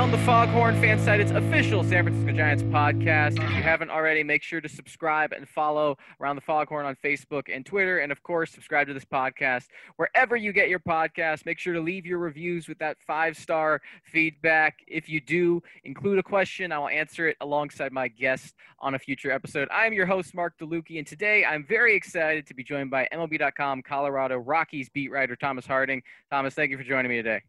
to Around the Foghorn it's official San Francisco Giants podcast. If you haven't already, make sure to subscribe and follow Around the Foghorn on Facebook and Twitter. And of course, subscribe to this podcast wherever you get your podcast. Make sure to leave your reviews with that five star feedback. If you do, include a question. I will answer it alongside my guest on a future episode. I am your host, Mark DeLucchi, and today I'm very excited to be joined by MLB.com Colorado Rockies beat writer Thomas Harding. Thomas, thank you for joining me today.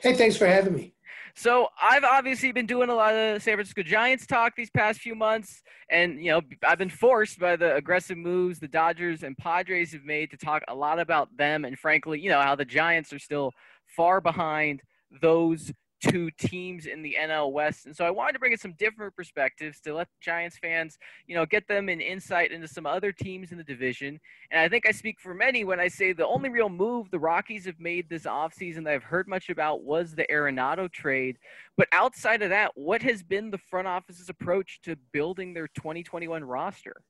Hey, thanks for having me. So I've obviously been doing a lot of San Francisco Giants talk these past few months, and you know I've been forced by the aggressive moves the Dodgers and Padres have made to talk a lot about them, and frankly, you know how the Giants are still far behind those two teams in the NL West. And so I wanted to bring in some different perspectives to let Giants fans, you know, get them an insight into some other teams in the division. And I think I speak for many when I say the only real move the Rockies have made this offseason that I've heard much about was the Arenado trade. But outside of that, what has been the front office's approach to building their 2021 roster?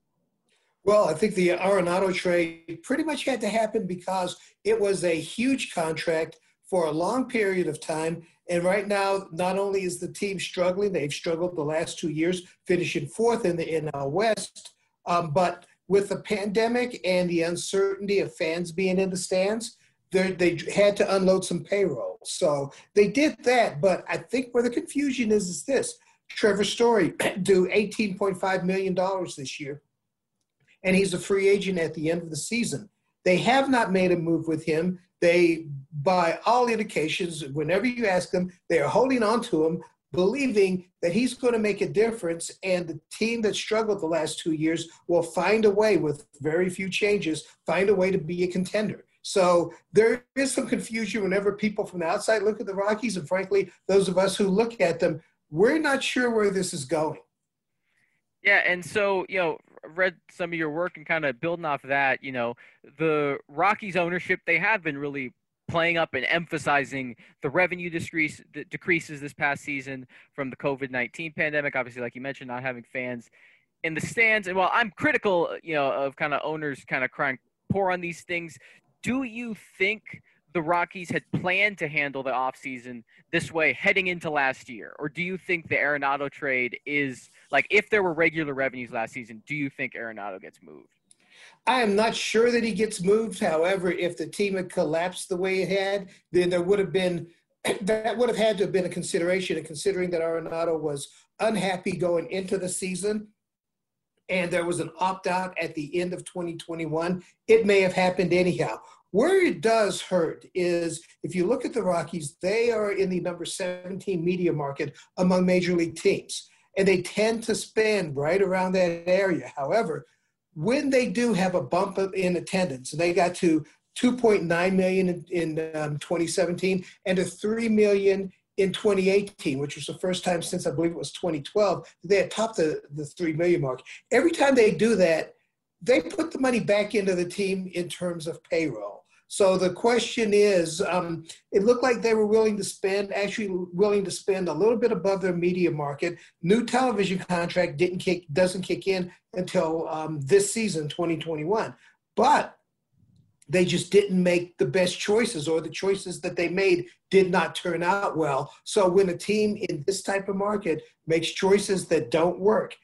Well, I think the Arenado trade pretty much had to happen because it was a huge contract for a long period of time and right now, not only is the team struggling, they've struggled the last two years, finishing fourth in the NL West, um, but with the pandemic and the uncertainty of fans being in the stands, they had to unload some payroll. So they did that, but I think where the confusion is is this. Trevor Story do $18.5 million this year, and he's a free agent at the end of the season. They have not made a move with him they, by all indications, whenever you ask them, they are holding on to him, believing that he's going to make a difference. And the team that struggled the last two years will find a way, with very few changes, find a way to be a contender. So there is some confusion whenever people from the outside look at the Rockies, and frankly, those of us who look at them, we're not sure where this is going. Yeah, and so you know, read some of your work and kind of building off of that, you know, the Rockies ownership, they have been really playing up and emphasizing the revenue decrease, the decreases this past season from the COVID 19 pandemic. Obviously, like you mentioned, not having fans in the stands. And while I'm critical, you know, of kind of owners kind of crying poor on these things, do you think the Rockies had planned to handle the offseason this way heading into last year? Or do you think the Arenado trade is like if there were regular revenues last season, do you think Arenado gets moved? I am not sure that he gets moved. However, if the team had collapsed the way it had, then there would have been that would have had to have been a consideration. And considering that Arenado was unhappy going into the season, and there was an opt out at the end of 2021, it may have happened anyhow. Where it does hurt is if you look at the Rockies, they are in the number 17 media market among major league teams, and they tend to spend right around that area. However, when they do have a bump in attendance, they got to 2.9 million in, in um, 2017 and a 3 million in 2018, which was the first time since I believe it was 2012, they had topped the, the 3 million mark. Every time they do that, they put the money back into the team in terms of payroll. So the question is, um, it looked like they were willing to spend, actually willing to spend a little bit above their media market. New television contract didn't kick, doesn't kick in until um, this season, 2021. But they just didn't make the best choices, or the choices that they made did not turn out well. So when a team in this type of market makes choices that don't work,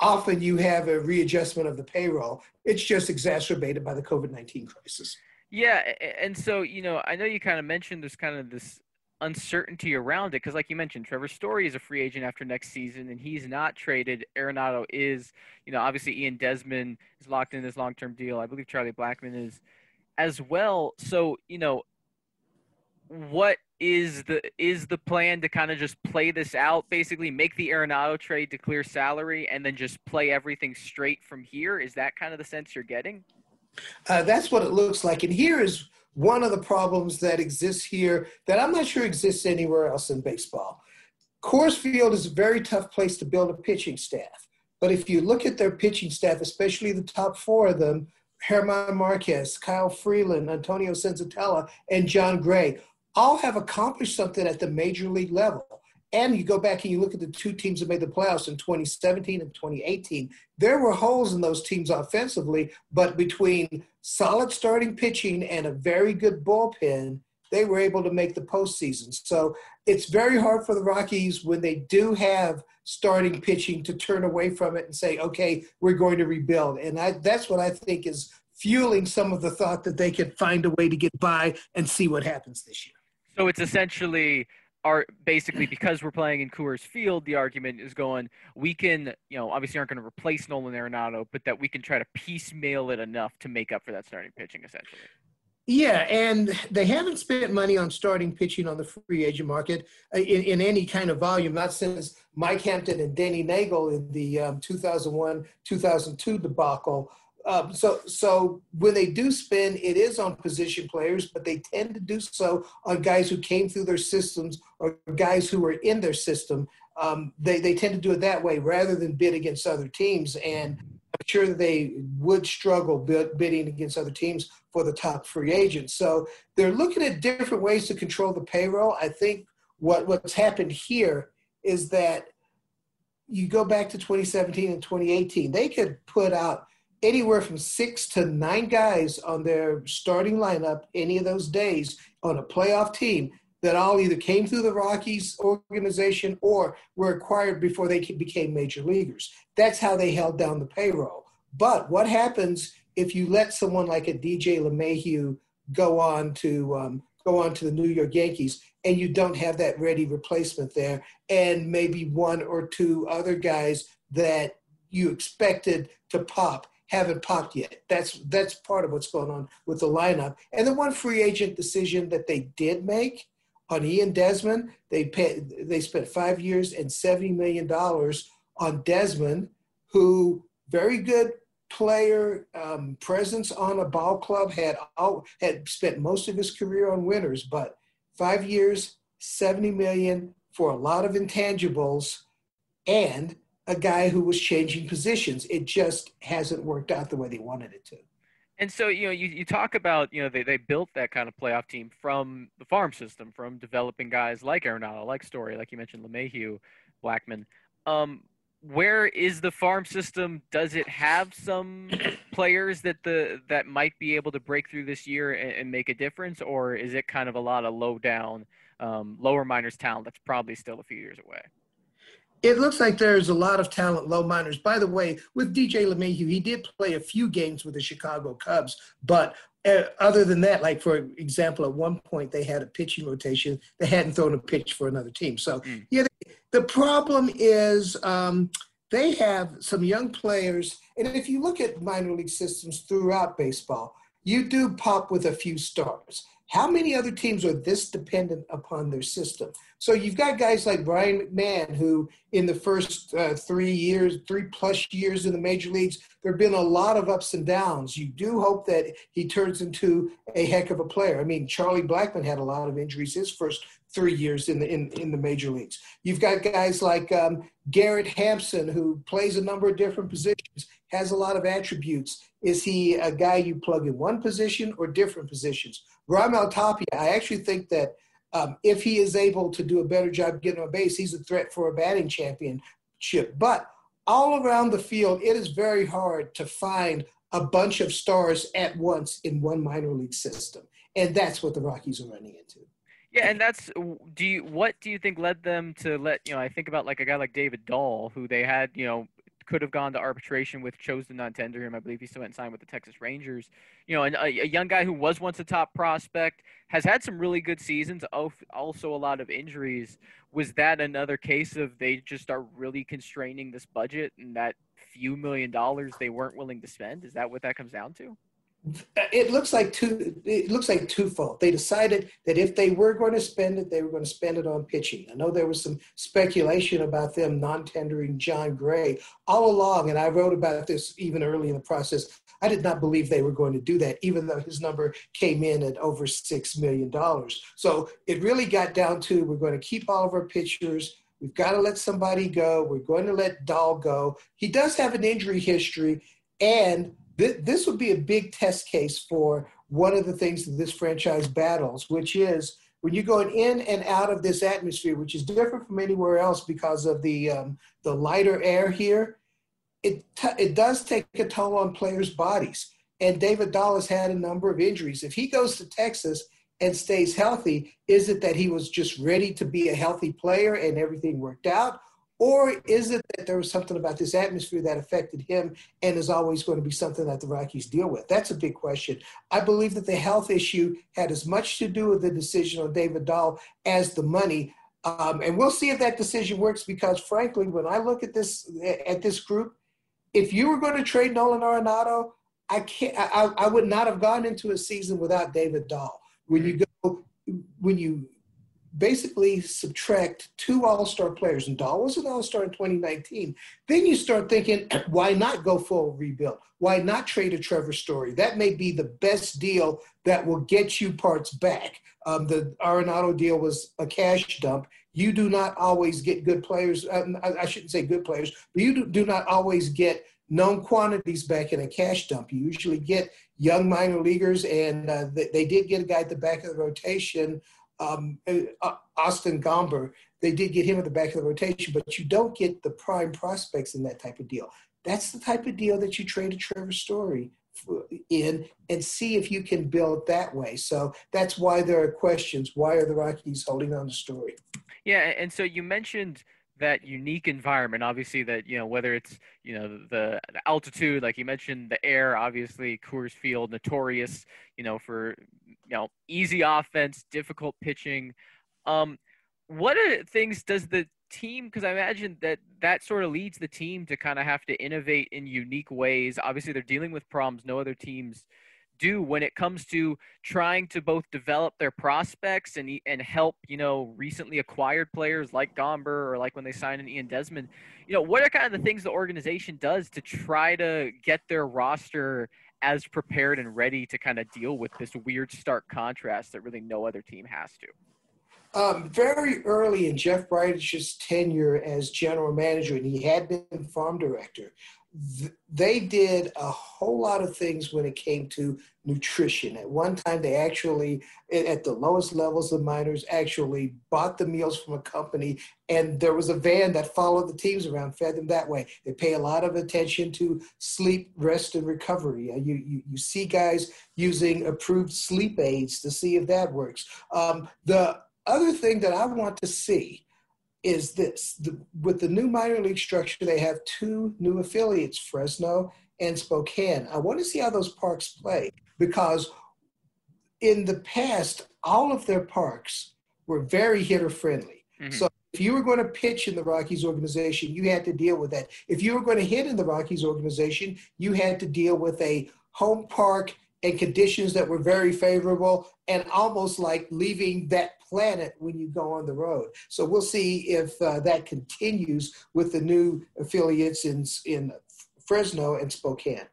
often you have a readjustment of the payroll. It's just exacerbated by the COVID 19 crisis. Yeah, and so you know, I know you kind of mentioned there's kind of this uncertainty around it because, like you mentioned, Trevor Story is a free agent after next season, and he's not traded. Arenado is, you know, obviously Ian Desmond is locked in his long-term deal. I believe Charlie Blackmon is as well. So you know, what is the is the plan to kind of just play this out, basically make the Arenado trade to clear salary, and then just play everything straight from here? Is that kind of the sense you're getting? Uh, that's what it looks like. And here is one of the problems that exists here that I'm not sure exists anywhere else in baseball. Coors Field is a very tough place to build a pitching staff. But if you look at their pitching staff, especially the top four of them, German Marquez, Kyle Freeland, Antonio Senzatela, and Jon Gray, all have accomplished something at the major league level. And you go back and you look at the two teams that made the playoffs in 2017 and 2018. There were holes in those teams offensively, but between solid starting pitching and a very good bullpen, they were able to make the postseason. So it's very hard for the Rockies when they do have starting pitching to turn away from it and say, okay, we're going to rebuild. And I, that's what I think is fueling some of the thought that they could find a way to get by and see what happens this year. So it's essentially are basically because we're playing in Coors Field, the argument is going we can, you know, obviously aren't going to replace Nolan Arenado, but that we can try to piecemeal it enough to make up for that starting pitching essentially. Yeah, and they haven't spent money on starting pitching on the free agent market uh, in, in any kind of volume, not since Mike Hampton and Denny Neagle in the um, 2001 2002 debacle. Um, so, so when they do spend, it is on position players, but they tend to do so on guys who came through their systems or guys who were in their system. Um, they, they tend to do it that way rather than bid against other teams. And I'm sure that they would struggle bidding against other teams for the top free agents. So they're looking at different ways to control the payroll. I think what, what's happened here is that you go back to 2017 and 2018, they could put out anywhere from six to nine guys on their starting lineup any of those days on a playoff team that all either came through the Rockies organization or were acquired before they became major leaguers. That's how they held down the payroll. But what happens if you let someone like a DJ LeMahieu go on to um, go on to the New York Yankees and you don't have that ready replacement there, and maybe one or two other guys that you expected to pop haven't popped yet. That's that's part of what's going on with the lineup. And the one free agent decision that they did make on Ian Desmond. They paid, they spent five years and seventy million dollars on Desmond, who very good player um, presence on a ball club had all, had spent most of his career on winners, but five years, seventy million for a lot of intangibles, and a guy who was changing positions. It just hasn't worked out the way they wanted it to. And so, you know, you, you talk about, you know, they, they built that kind of playoff team from the farm system, from developing guys like Arenado, like Story, like you mentioned, LeMahieu, Blackmon. Um, where is the farm system? Does it have some players that the that might be able to break through this year and, and make a difference, or is it kind of a lot of low down, um, lower minors talent that's probably still a few years away? it looks like there's a lot of talent low minors. By the way, with DJ LeMahieu, he did play a few games with the Chicago Cubs, but other than that, like for example, at one point they had a pitching rotation. They hadn't thrown a pitch for another team. So mm. yeah, the problem is um, they have some young players, and if you look at minor league systems throughout baseball, you do pop with a few stars. How many other teams are this dependent upon their system? So you've got guys like Ryan McMahon, who in the first uh, three years, three plus years in the major leagues, there have been a lot of ups and downs. You do hope that he turns into a heck of a player. I mean, Charlie Blackmon had a lot of injuries his first three years in the in, in the major leagues. You've got guys like um, Garrett Hampson, who plays a number of different positions, has a lot of attributes. Is he a guy you plug in one position or different positions? Raimel Tapia, I actually think that um, if he is able to do a better job getting on base, he's a threat for a batting championship. But all around the field, it is very hard to find a bunch of stars at once in one minor league system. And that's what the Rockies are running into. Yeah, and that's do you what do you think led them to let you know? I think about like a guy like David Dahl, who they had you know could have gone to arbitration with, chose to not tender him. I believe he still went and signed with the Texas Rangers. You know, and a, a, young guy who was once a top prospect has had some really good seasons. Also, a lot of injuries. Was that another case of they just are really constraining this budget and that few million dollars they weren't willing to spend? Is that what that comes down to? It looks like two it looks like twofold. They decided that if they were going to spend it they were going to spend it on pitching. I know there was some speculation about them non-tendering Jon Gray all along and i wrote about this even early in the process. I did not believe they were going to do that even though his number came in at over six million dollars. So it really got down to we're going to keep all of our pitchers. We've got to let somebody go. We're going to let Dahl go. He does have an injury history, and this would be a big test case for one of the things that this franchise battles, which is when you're going in and out of this atmosphere, which is different from anywhere else because of the um, the lighter air here. It t- it does take a toll on players' bodies, and David Dahl has had a number of injuries. If he goes to Texas, and stays healthy, is it that he was just ready to be a healthy player and everything worked out? Or is it that there was something about this atmosphere that affected him and is always going to be something that the Rockies deal with? That's a big question. I believe that the health issue had as much to do with the decision on David Dahl as the money. Um, and we'll see if that decision works because, frankly, when I look at this at this group, if you were going to trade Nolan Arenado, I can't. I, I would not have gone into a season without David Dahl. When you go, when you basically subtract two all-star players, and Dahl was an all-star in 2019, then you start thinking, why not go full rebuild? Why not trade a Trevor Story? That may be the best deal that will get you parts back. Um, the Arenado deal was a cash dump. You do not always get good players. Uh, I shouldn't say good players, but you do, do not always get known quantities back in a cash dump. You usually get young minor leaguers, and uh, they, they, did get a guy at the back of the rotation um, uh, Austin Gomber. They did get him at the back of the rotation, but you don't get the prime prospects in that type of deal. That's the type of deal that you trade a Trevor Story in and see if you can build that way. So that's why there are questions. Why are the Rockies holding on to Story? Yeah, and so you mentioned that unique environment obviously that you know whether it's you know the, the, altitude like you mentioned the air obviously Coors Field notorious you know for you know easy offense difficult pitching. Um what are things does the team because i imagine that that sort of leads the team to kind of have to innovate in unique ways. Obviously they're dealing with problems. No other teams do when it comes to trying to both develop their prospects and and help you know recently acquired players like Gomber or like when they signed an Ian Desmond. You know, what are kind of the things the organization does to try to get their roster as prepared and ready to kind of deal with this weird stark contrast that really no other team has to? Um, very early in Jeff Bridich's tenure as general manager, and he had been farm director, they did a whole lot of things when it came to nutrition. At one time, they actually, at the lowest levels of minors, actually bought the meals from a company, and there was a van that followed the teams around, fed them that way. They pay a lot of attention to sleep, rest, and recovery. Uh, you, you, you see guys using approved sleep aids to see if that works. Um, the other thing that I want to see is this the, with the new minor league structure, they have two new affiliates, Fresno and Spokane. I want to see how those parks play because in the past, all of their parks were very hitter friendly. Mm-hmm. So if you were going to pitch in the Rockies organization, you had to deal with that. If you were going to hit in the Rockies organization, you had to deal with a home park and conditions that were very favorable and almost like leaving that planet when you go on the road. So we'll see if uh, that continues with the new affiliates in in Fresno and Spokane.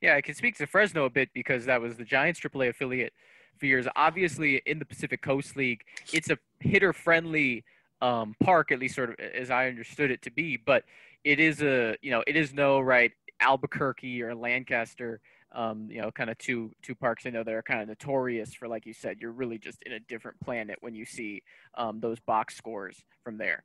Yeah, I can speak to Fresno a bit because that was the Giants AAA affiliate for years. Obviously, in the Pacific Coast League, it's a hitter-friendly um, park, at least sort of as I understood it to be. But it is a you know it is no right Albuquerque or Lancaster um, you know, kind of two two parks I know that are kind of notorious for, like you said, you're really just in a different planet when you see um, those box scores from there.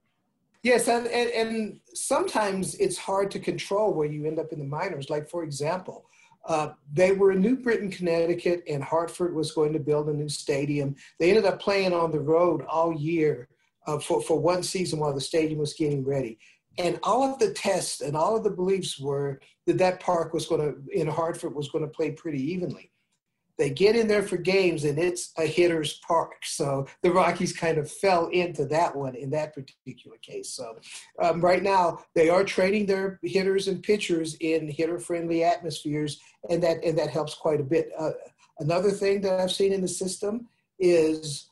Yes, and, and, and, sometimes it's hard to control where you end up in the minors. Like, for example, uh, they were in New Britain, Connecticut, and Hartford was going to build a new stadium. They ended up playing on the road all year uh, for, for one season while the stadium was getting ready. And all of the tests and all of the beliefs were that that park was going to, in Hartford, was going to play pretty evenly. They get in there for games and it's a hitter's park. So the Rockies kind of fell into that one in that particular case. So um, right now they are training their hitters and pitchers in hitter friendly atmospheres and that, and that helps quite a bit. Uh, another thing that I've seen in the system is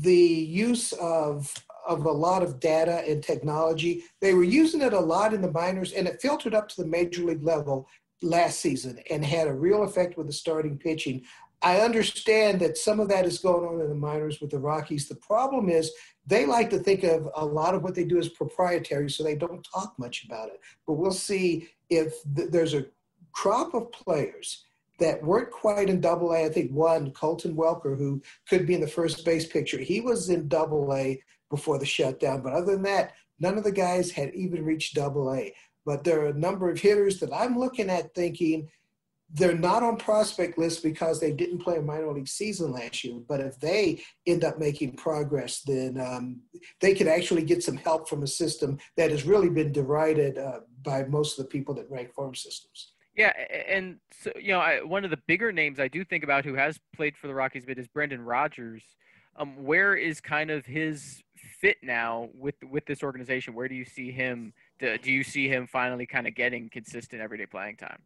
the use of of a lot of data and technology. They were using it a lot in the minors, and it filtered up to the major league level last season and had a real effect with the starting pitching. I understand that some of that is going on in the minors with the Rockies. The problem is they like to think of a lot of what they do as proprietary, so they don't talk much about it. But we'll see if th- there's a crop of players that weren't quite in double A. I think one, Colton Welker, who could be in the first base picture, he was in double A before the shutdown. But other than that, none of the guys had even reached double A. But there are a number of hitters that I'm looking at thinking they're not on prospect list because they didn't play a minor league season last year. But if they end up making progress, then um, they could actually get some help from a system that has really been derided uh, by most of the people that rank farm systems. Yeah, and so you know, I, one of the bigger names I do think about who has played for the Rockies bit is Brendan Rodgers. Um, where is kind of his fit now with with this organization? Where do you see him? Do, do you see him finally kind of getting consistent everyday playing time?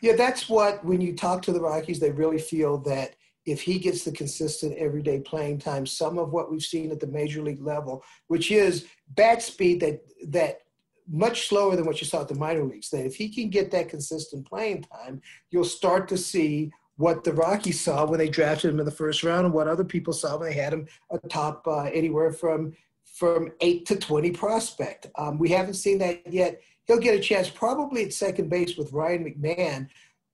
Yeah, that's what when you talk to the Rockies, they really feel that if he gets the consistent everyday playing time, some of what we've seen at the major league level, which is bat speed that that much slower than what you saw at the minor leagues, that if he can get that consistent playing time, you'll start to see what the Rockies saw when they drafted him in the first round and what other people saw when they had him atop uh, anywhere from from eight to 20 prospect. Um, we haven't seen that yet he'll get a chance probably at second base with Ryan McMahon,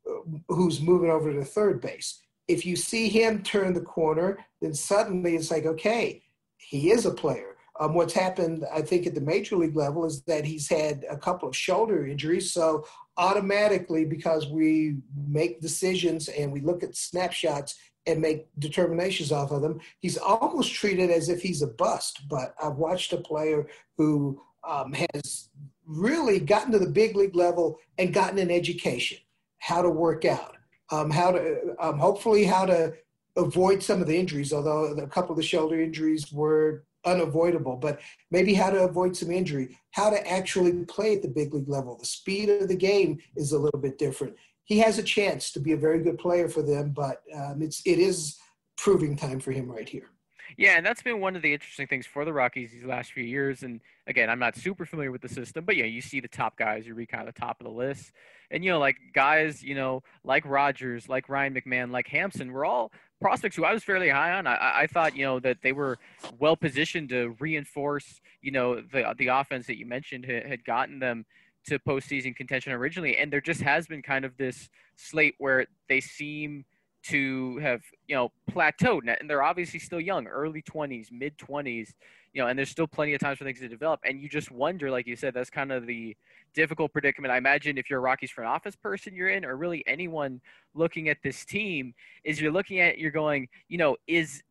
uh, who's moving over to third base. If you see him turn the corner, then suddenly it's like, okay, he is a player. Um, what's happened, I think, at the major league level is that he's had a couple of shoulder injuries. So automatically, because we make decisions and we look at snapshots and make determinations off of them, he's almost treated as if he's a bust. But I've watched a player who um, has really gotten to the big league level and gotten an education, how to work out, um, how to um, hopefully how to avoid some of the injuries, although a couple of the shoulder injuries were unavoidable, but maybe how to avoid some injury, how to actually play at the big league level. The speed of the game is a little bit different. He has a chance to be a very good player for them, but um, it's it is proving time for him right here. Yeah, and that's been one of the interesting things for the Rockies these last few years. And again, I'm not super familiar with the system, but yeah, you see the top guys, you read kind of the top of the list. And you know, like guys, you know, like Rodgers, like Ryan McMahon, like Hampson, we're all prospects who I was fairly high on. I, I thought, you know, that they were well positioned to reinforce, you know, the the offense that you mentioned had, had gotten them to postseason contention originally. And there just has been kind of this slate where they seem to have you know plateaued. And they're obviously still young early 20s mid 20s you know and there's still plenty of times for things to develop. And you just wonder like you said that's kind of the difficult predicament. I imagine if you're a rockies front office person you're in or really anyone looking at this team is you're looking at you're going you know is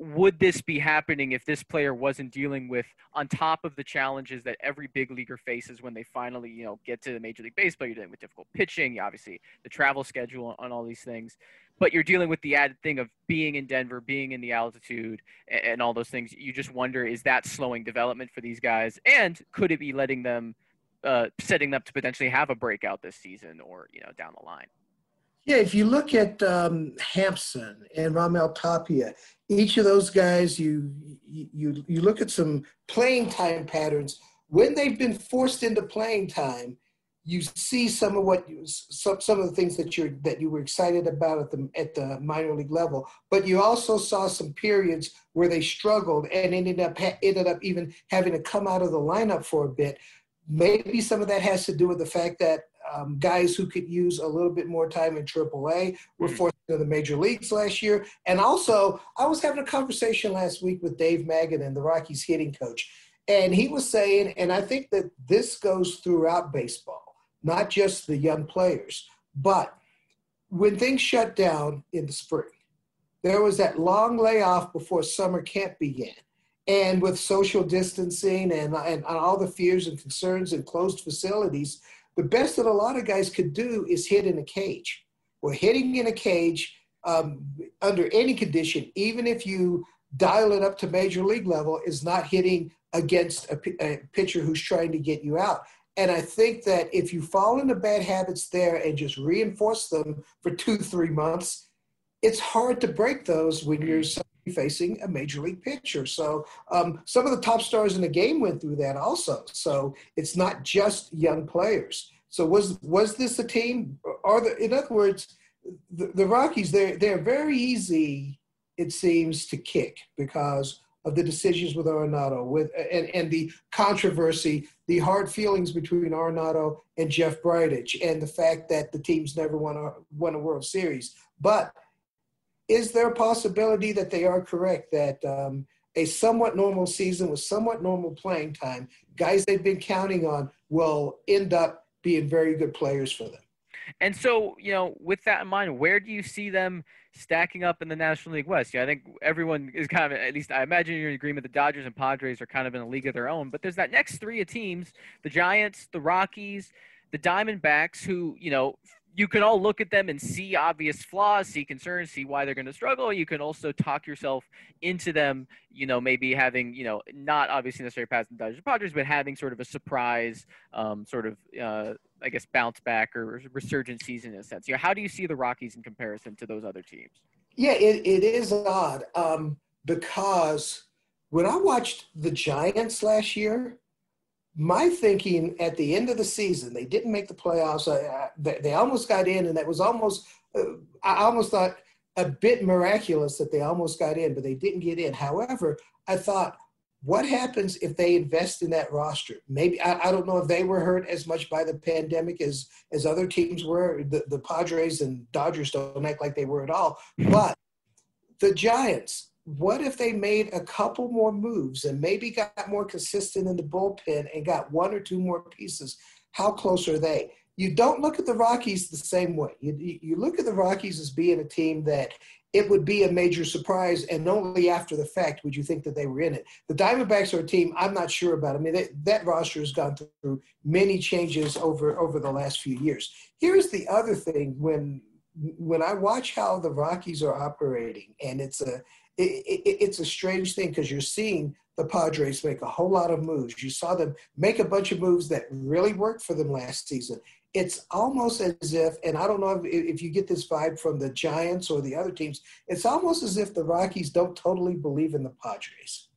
would this be happening if this player wasn't dealing with on top of the challenges that every big leaguer faces when they finally you know get to the major league baseball you're dealing with difficult pitching obviously the travel schedule on all these things but you're dealing with the added thing of being in denver being in the altitude and, and all those things. You just wonder is that slowing development for these guys? And could it be letting them uh, setting them up to potentially have a breakout this season or you know down the line yeah, if you look at um, Hampson and Raimel Tapia, each of those guys, you you you look at some playing time patterns. When they've been forced into playing time, you see some of what you, some some of the things that you that you were excited about at the at the minor league level. But you also saw some periods where they struggled and ended up ended up even having to come out of the lineup for a bit. Maybe some of that has to do with the fact that um, guys who could use a little bit more time in AAA were hmm. forced into the major leagues last year. And also, I was having a conversation last week with Dave Magadan, the Rockies hitting coach, and he was saying, and I think that this goes throughout baseball, not just the young players, but when things shut down in the spring, there was that long layoff before summer camp began. And with social distancing and, and, and all the fears and concerns and closed facilities, the best that a lot of guys could do is hit in a cage. Well, hitting in a cage um, under any condition, even if you dial it up to major league level, is not hitting against a, a pitcher who's trying to get you out. And I think that if you fall into bad habits there and just reinforce them for two, three months, it's hard to break those when you're facing a major league pitcher. So um, some of the top stars in the game went through that also. So it's not just young players. So was was this a team? Are the in other words, the, the Rockies they're they're very easy it seems to kick because of the decisions with Arenado, with and, and the controversy, the hard feelings between Arenado and Jeff Bridich, and the fact that the teams never won a won a World Series. But is there a possibility that they are correct that um, a somewhat normal season with somewhat normal playing time, guys they've been counting on will end up being very good players for them? And so, you know, with that in mind, where do you see them stacking up in the National League West? Yeah, I think everyone is kind of, at least I imagine you're in agreement. The Dodgers and Padres are kind of in a league of their own. But there's that next three of teams: the Giants, the Rockies, the Diamondbacks, who you know you can all look at them and see obvious flaws, see concerns, see why they're going to struggle. You can also talk yourself into them, you know, maybe having, you know, not obviously necessarily passing the Dodgers Padres, but having sort of a surprise, um, sort of, uh, I guess, bounce back or resurgent season in a sense. You know, how do you see the Rockies in comparison to those other teams? Yeah, it, it is odd um, because when I watched the Giants last year, my thinking at the end of the season, they didn't make the playoffs. Uh, they, they, almost got in, and that was almost, uh, I almost thought a bit miraculous that they almost got in, but they didn't get in. However, I thought, what happens if they invest in that roster? Maybe I, I don't know if they were hurt as much by the pandemic as as other teams were. The, the Padres and Dodgers don't act like they were at all, but the Giants what if they made a couple more moves and maybe got more consistent in the bullpen and got one or two more pieces? How close are they? You don't look at the Rockies the same way. You, you look at the Rockies as being a team that it would be a major surprise, and only after the fact would you think that they were in it. The Diamondbacks are a team I'm not sure about. I mean, they, that roster has gone through many changes over over the last few years. Here's the other thing: when when I watch how the Rockies are operating, and it's a it, it, it's a strange thing because you're seeing the Padres make a whole lot of moves. You saw them make a bunch of moves that really worked for them last season. It's almost as if, and I don't know if, if you get this vibe from the Giants or the other teams, it's almost as if the Rockies don't totally believe in the Padres.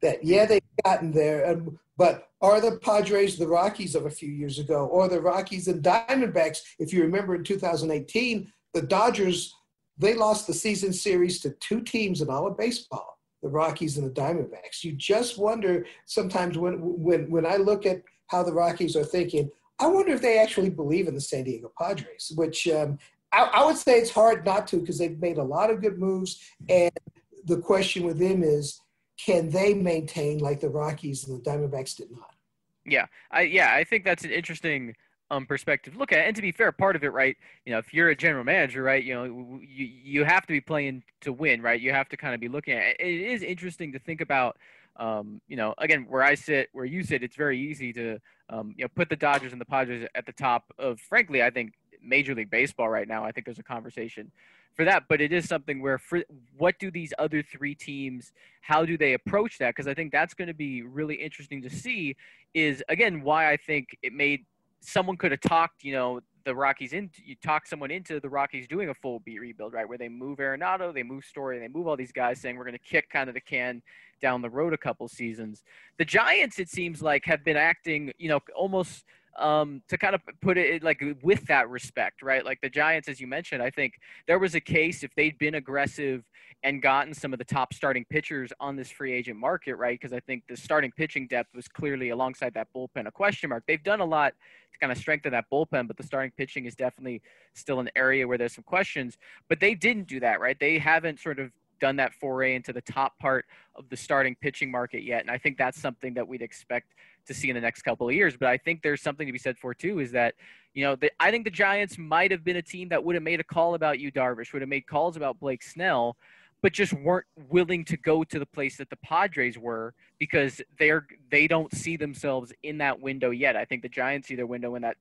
That, yeah, they've gotten there, but are the Padres the Rockies of a few years ago, or the Rockies and Diamondbacks? If you remember in 2018, the Dodgers they lost the season series to two teams in all of baseball, the Rockies and the Diamondbacks. You just wonder sometimes when when when I look at how the Rockies are thinking, I wonder if they actually believe in the San Diego Padres, which um, I, I, would say it's hard not to because they've made a lot of good moves. And the question with them is, can they maintain like the Rockies and the Diamondbacks did not? Yeah, I yeah, I think that's an interesting um, perspective look at. And to be fair, part of it, right? You know, if you're a general manager, right, you know, you you have to be playing to win, right? You have to kind of be looking at it. It is interesting to think about. Um, you know, again, where I sit, where you sit, it's very easy to, um, you know, put the Dodgers and the Padres at the top of, frankly, I think Major League Baseball right now. I think there's a conversation for that, but it is something where, for, what do these other three teams, how do they approach that? Because I think that's going to be really interesting to see. Is again why I think it made someone could have talked, you know, the Rockies into you talk someone into the Rockies doing a full beat rebuild, right? Where they move Arenado, they move Story, they move all these guys saying we're going to kick kind of the can down the road a couple seasons. The Giants, it seems like, have been acting, you know, almost um, to kind of put it like with that respect, right? Like the Giants, as you mentioned, I think there was a case if they'd been aggressive and gotten some of the top starting pitchers on this free agent market, right? Because I think the starting pitching depth was clearly alongside that bullpen a question mark. They've done a lot to kind of strengthen that bullpen, but the starting pitching is definitely still an area where there's some questions. But they didn't do that, right? They haven't sort of done that foray into the top part of the starting pitching market yet. And I think that's something that we'd expect to see in the next couple of years. But I think there's something to be said for too is that, you know, the, I think the Giants might have been a team that would have made a call about Yu Darvish, would have made calls about Blake Snell but just weren't willing to go to the place that the Padres were because they're they don't see themselves in that window yet. I think the Giants see their window in that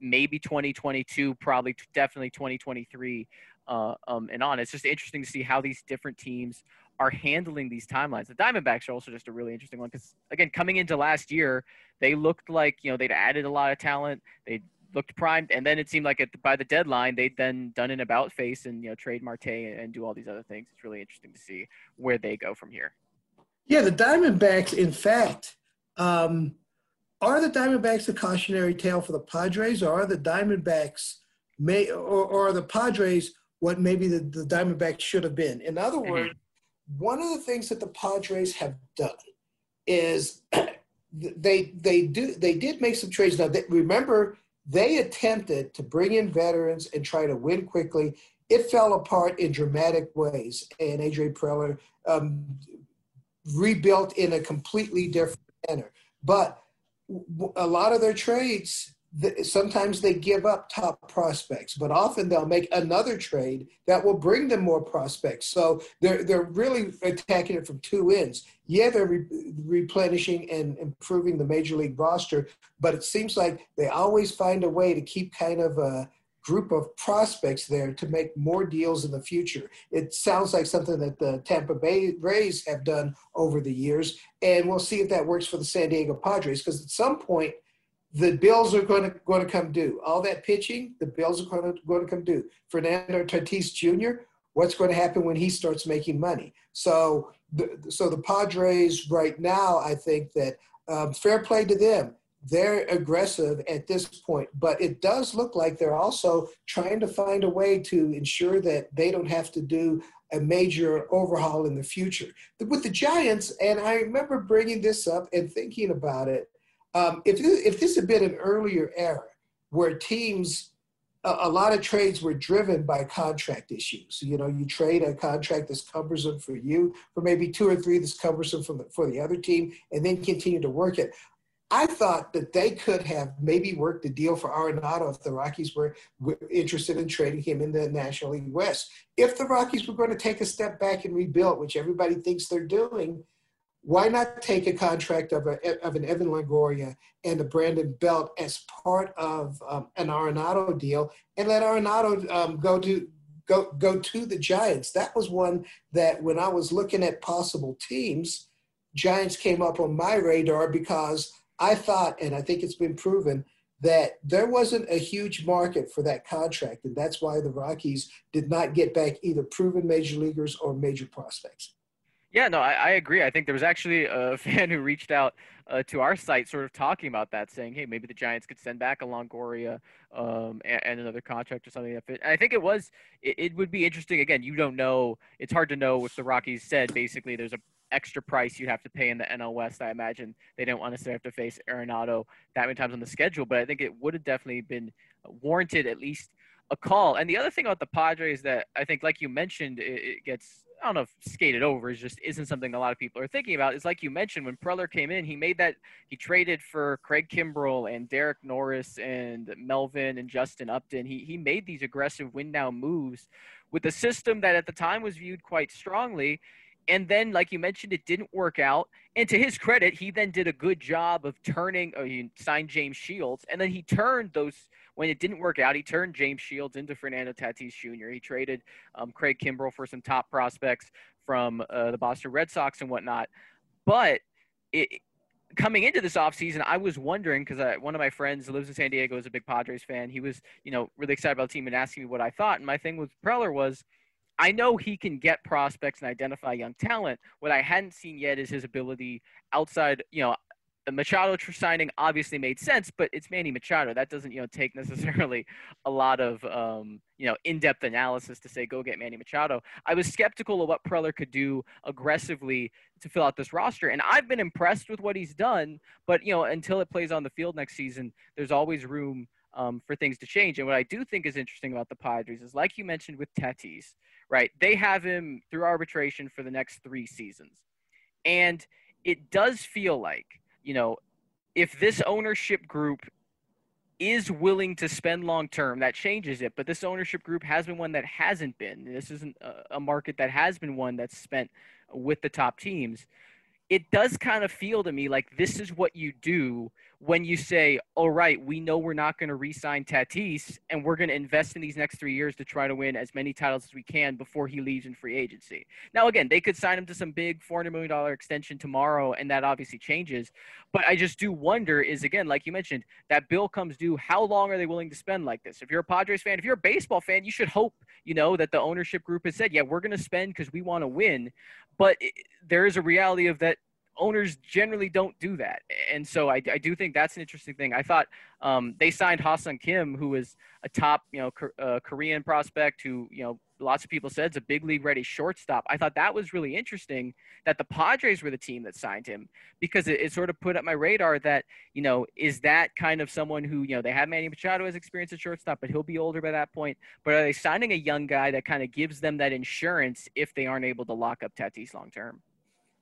maybe 2022, probably definitely 2023 uh, um, and on. It's just interesting to see how these different teams are handling these timelines. The Diamondbacks are also just a really interesting one because again, coming into last year, they looked like you know they'd added a lot of talent. They looked primed, and then it seemed like by the deadline they'd then done an about face and you know trade Marte and, and do all these other things. It's really interesting to see where they go from here. Yeah, the Diamondbacks, in fact, um, are the Diamondbacks a cautionary tale for the Padres, or are the Diamondbacks may or, or are the Padres what maybe the, the Diamondbacks should have been? In other mm-hmm. words, one of the things that the Padres have done is they they do they did make some trades. Now, they, remember they attempted to bring in veterans and try to win quickly. It fell apart in dramatic ways, and A.J. Preller um, rebuilt in a completely different manner. But a lot of their trades sometimes they give up top prospects, but often they'll make another trade that will bring them more prospects. So they're they're really attacking it from two ends. Yeah, they're re- replenishing and improving the major league roster, but it seems like they always find a way to keep kind of a group of prospects there to make more deals in the future. It sounds like something that the Tampa Bay Rays have done over the years, and we'll see if that works for the San Diego Padres because at some point the bills are going to going to come due. All that pitching, the bills are going to going to come due. Fernando Tatis Jr. What's going to happen when he starts making money? So, the, so the Padres right now, I think that um, fair play to them. They're aggressive at this point, but it does look like they're also trying to find a way to ensure that they don't have to do a major overhaul in the future. With the Giants, and I remember bringing this up and thinking about it um, if, this, if this had been an earlier era where teams, a, a, lot of trades were driven by contract issues. You know, you trade a contract that's cumbersome for you, for maybe two or three that's cumbersome for the, for the other team, and then continue to work it. I thought that they could have maybe worked a deal for Arenado if the Rockies were interested in trading him in the National League West. If the Rockies were going to take a step back and rebuild, which everybody thinks they're doing, why not take a contract of, a, of an Evan Longoria and a Brandon Belt as part of um, an Arenado deal and let Arenado um, go to go go to the Giants? That was one that when I was looking at possible teams, Giants came up on my radar because I thought, and I think it's been proven, that there wasn't a huge market for that contract, and that's why the Rockies did not get back either proven major leaguers or major prospects. Yeah, no, I, I, agree. I think there was actually a fan who reached out uh, to our site, sort of talking about that, saying, "Hey, maybe the Giants could send back a Longoria um, and, and, another contract or something." And I think it was. It, it, would be interesting. Again, you don't know. It's hard to know what the Rockies said basically there's a extra price you'd have to pay in the NL West. I imagine they don't want to have to face Arenado that many times on the schedule, but I think it would have definitely been warranted at least a call. And the other thing about the Padres that I think, like you mentioned, it, it gets I don't know if skated over is just isn't something a lot of people are thinking about. It's like you mentioned when Preller came in, he made that he traded for Craig Kimbrel and Derek Norris and Melvin and Justin Upton. He he made these aggressive win now moves with a system that at the time was viewed quite strongly. And then, like you mentioned, it didn't work out. And to his credit, he then did a good job of turning. Oh, he signed James Shields, and then he turned those when it didn't work out, he turned James Shields into Fernando Tatis Jr. He traded um, Craig Kimbrel for some top prospects from uh, the Boston Red Sox and whatnot. But it, coming into this offseason, I was wondering because one of my friends lives in San Diego, is a big Padres fan. He was, you know, really excited about the team and asking me what I thought. And my thing with Preller was, I know he can get prospects and identify young talent. What I hadn't seen yet is his ability outside, you know, the Machado signing obviously made sense, but it's Manny Machado. That doesn't, you know, take necessarily a lot of, um, you know, in-depth analysis to say go get Manny Machado. I was skeptical of what Preller could do aggressively to fill out this roster, and I've been impressed with what he's done. But you know, until it plays on the field next season, there's always room um, for things to change. And what I do think is interesting about the Padres is, like you mentioned with Tatis, right? They have him through arbitration for the next three seasons, and it does feel like you know, if this ownership group is willing to spend long term, that changes it. But this ownership group has been one that hasn't been. This isn't a market that has been one that's spent with the top teams. It does kind of feel to me like this is what you do when you say, all right, we know we're not going to re sign Tatis and we're going to invest in these next three years to try to win as many titles as we can before he leaves in free agency. Now, again, they could sign him to some big $400 million extension tomorrow, and that obviously changes. But I just do wonder is, again, like you mentioned, that bill comes due. How long are they willing to spend like this? If you're a Padres fan, if you're a baseball fan, you should hope, you know, that the ownership group has said, yeah, we're going to spend because we want to win. But it, there is a reality of that owners generally don't do that. And so I, I do think that's an interesting thing. I thought um, they signed Ha-Seong Kim, who was a top, you know, uh, Korean prospect who, you know, lots of people said is a big league ready shortstop. I thought that was really interesting that the Padres were the team that signed him because it, it, sort of put up my radar that, you know, is that kind of someone who, you know, they have Manny Machado as experience at shortstop, but he'll be older by that point. But are they signing a young guy that kind of gives them that insurance if they aren't able to lock up Tatis long term?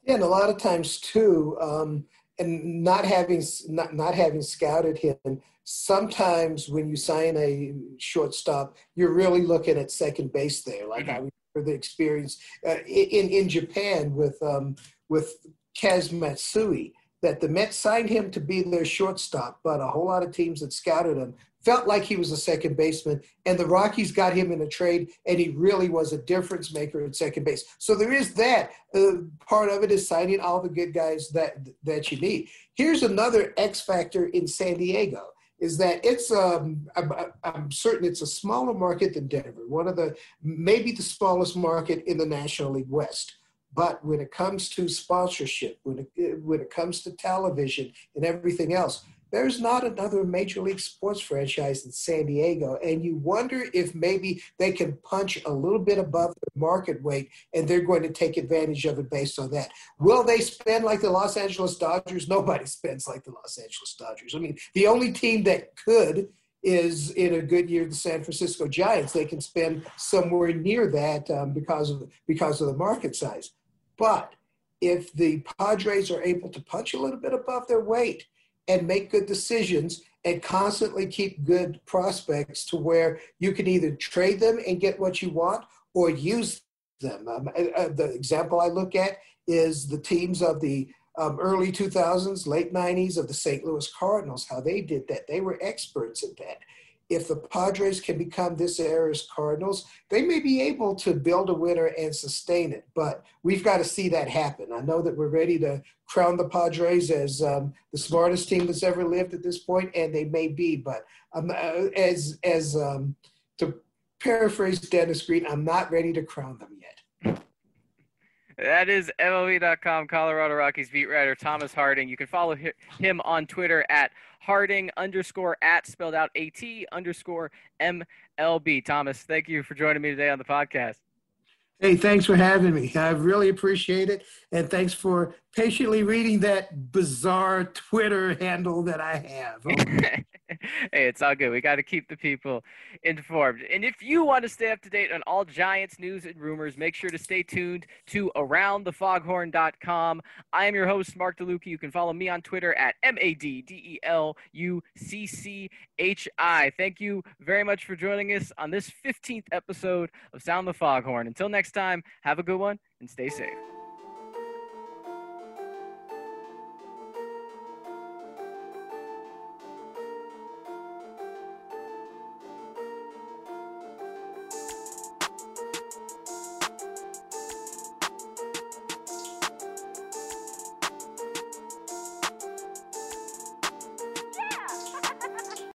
Yeah, and a lot of times too, um, and not having not, not having scouted him sometimes when you sign a shortstop you're really looking at second base there like mm-hmm. i remember the experience uh, in in japan with um, with kaz matsui that the Mets signed him to be their shortstop, but a whole lot of teams that scouted him felt like he was a second baseman, and the Rockies got him in a trade, and he really was a difference maker at second base. So there is that. Uh, part of it is signing all the good guys that that you need. Here's another X factor in San Diego is that it's um, I'm, I'm, certain it's a smaller market than Denver, one of the maybe the smallest market in the National League West. But when it comes to sponsorship, when it, when it comes to television and everything else, there's not another major league sports franchise in San Diego. And you wonder if maybe they can punch a little bit above the market weight and they're going to take advantage of it based on that. Will they spend like the Los Angeles Dodgers? Nobody spends like the Los Angeles Dodgers. I mean, the only team that could is in a good year the San Francisco Giants. They can spend somewhere near that um, because of because of the market size. But if the Padres are able to punch a little bit above their weight and make good decisions and constantly keep good prospects to where you can either trade them and get what you want or use them. Um, uh, the example I look at is the teams of the um, early 2000s, late 90s of the St. Louis Cardinals, how they did that. They were experts at that if the Padres can become this era's Cardinals, they may be able to build a winner and sustain it. But we've got to see that happen. I know that we're ready to crown the Padres as um, the smartest team that's ever lived at this point, and they may be. But um, as as um, to paraphrase Dennis Green, I'm not ready to crown them. That is MLB.com Colorado Rockies beat writer Thomas Harding. You can follow him on Twitter at Harding underscore at spelled out AT underscore MLB. Thomas, thank you for joining me today on the podcast. Hey, thanks for having me. I really appreciate it. And thanks for patiently reading that bizarre Twitter handle that I have. hey, it's all good. We got to keep the people informed. And if you want to stay up to date on all Giants news and rumors, make sure to stay tuned to AroundTheFoghorn.com. I am your host, Mark DeLucchi. You can follow me on Twitter at M A D D E L U C C H I. Thank you very much for joining us on this 15th episode of Sound the Foghorn. Until next time, have a good one and stay safe.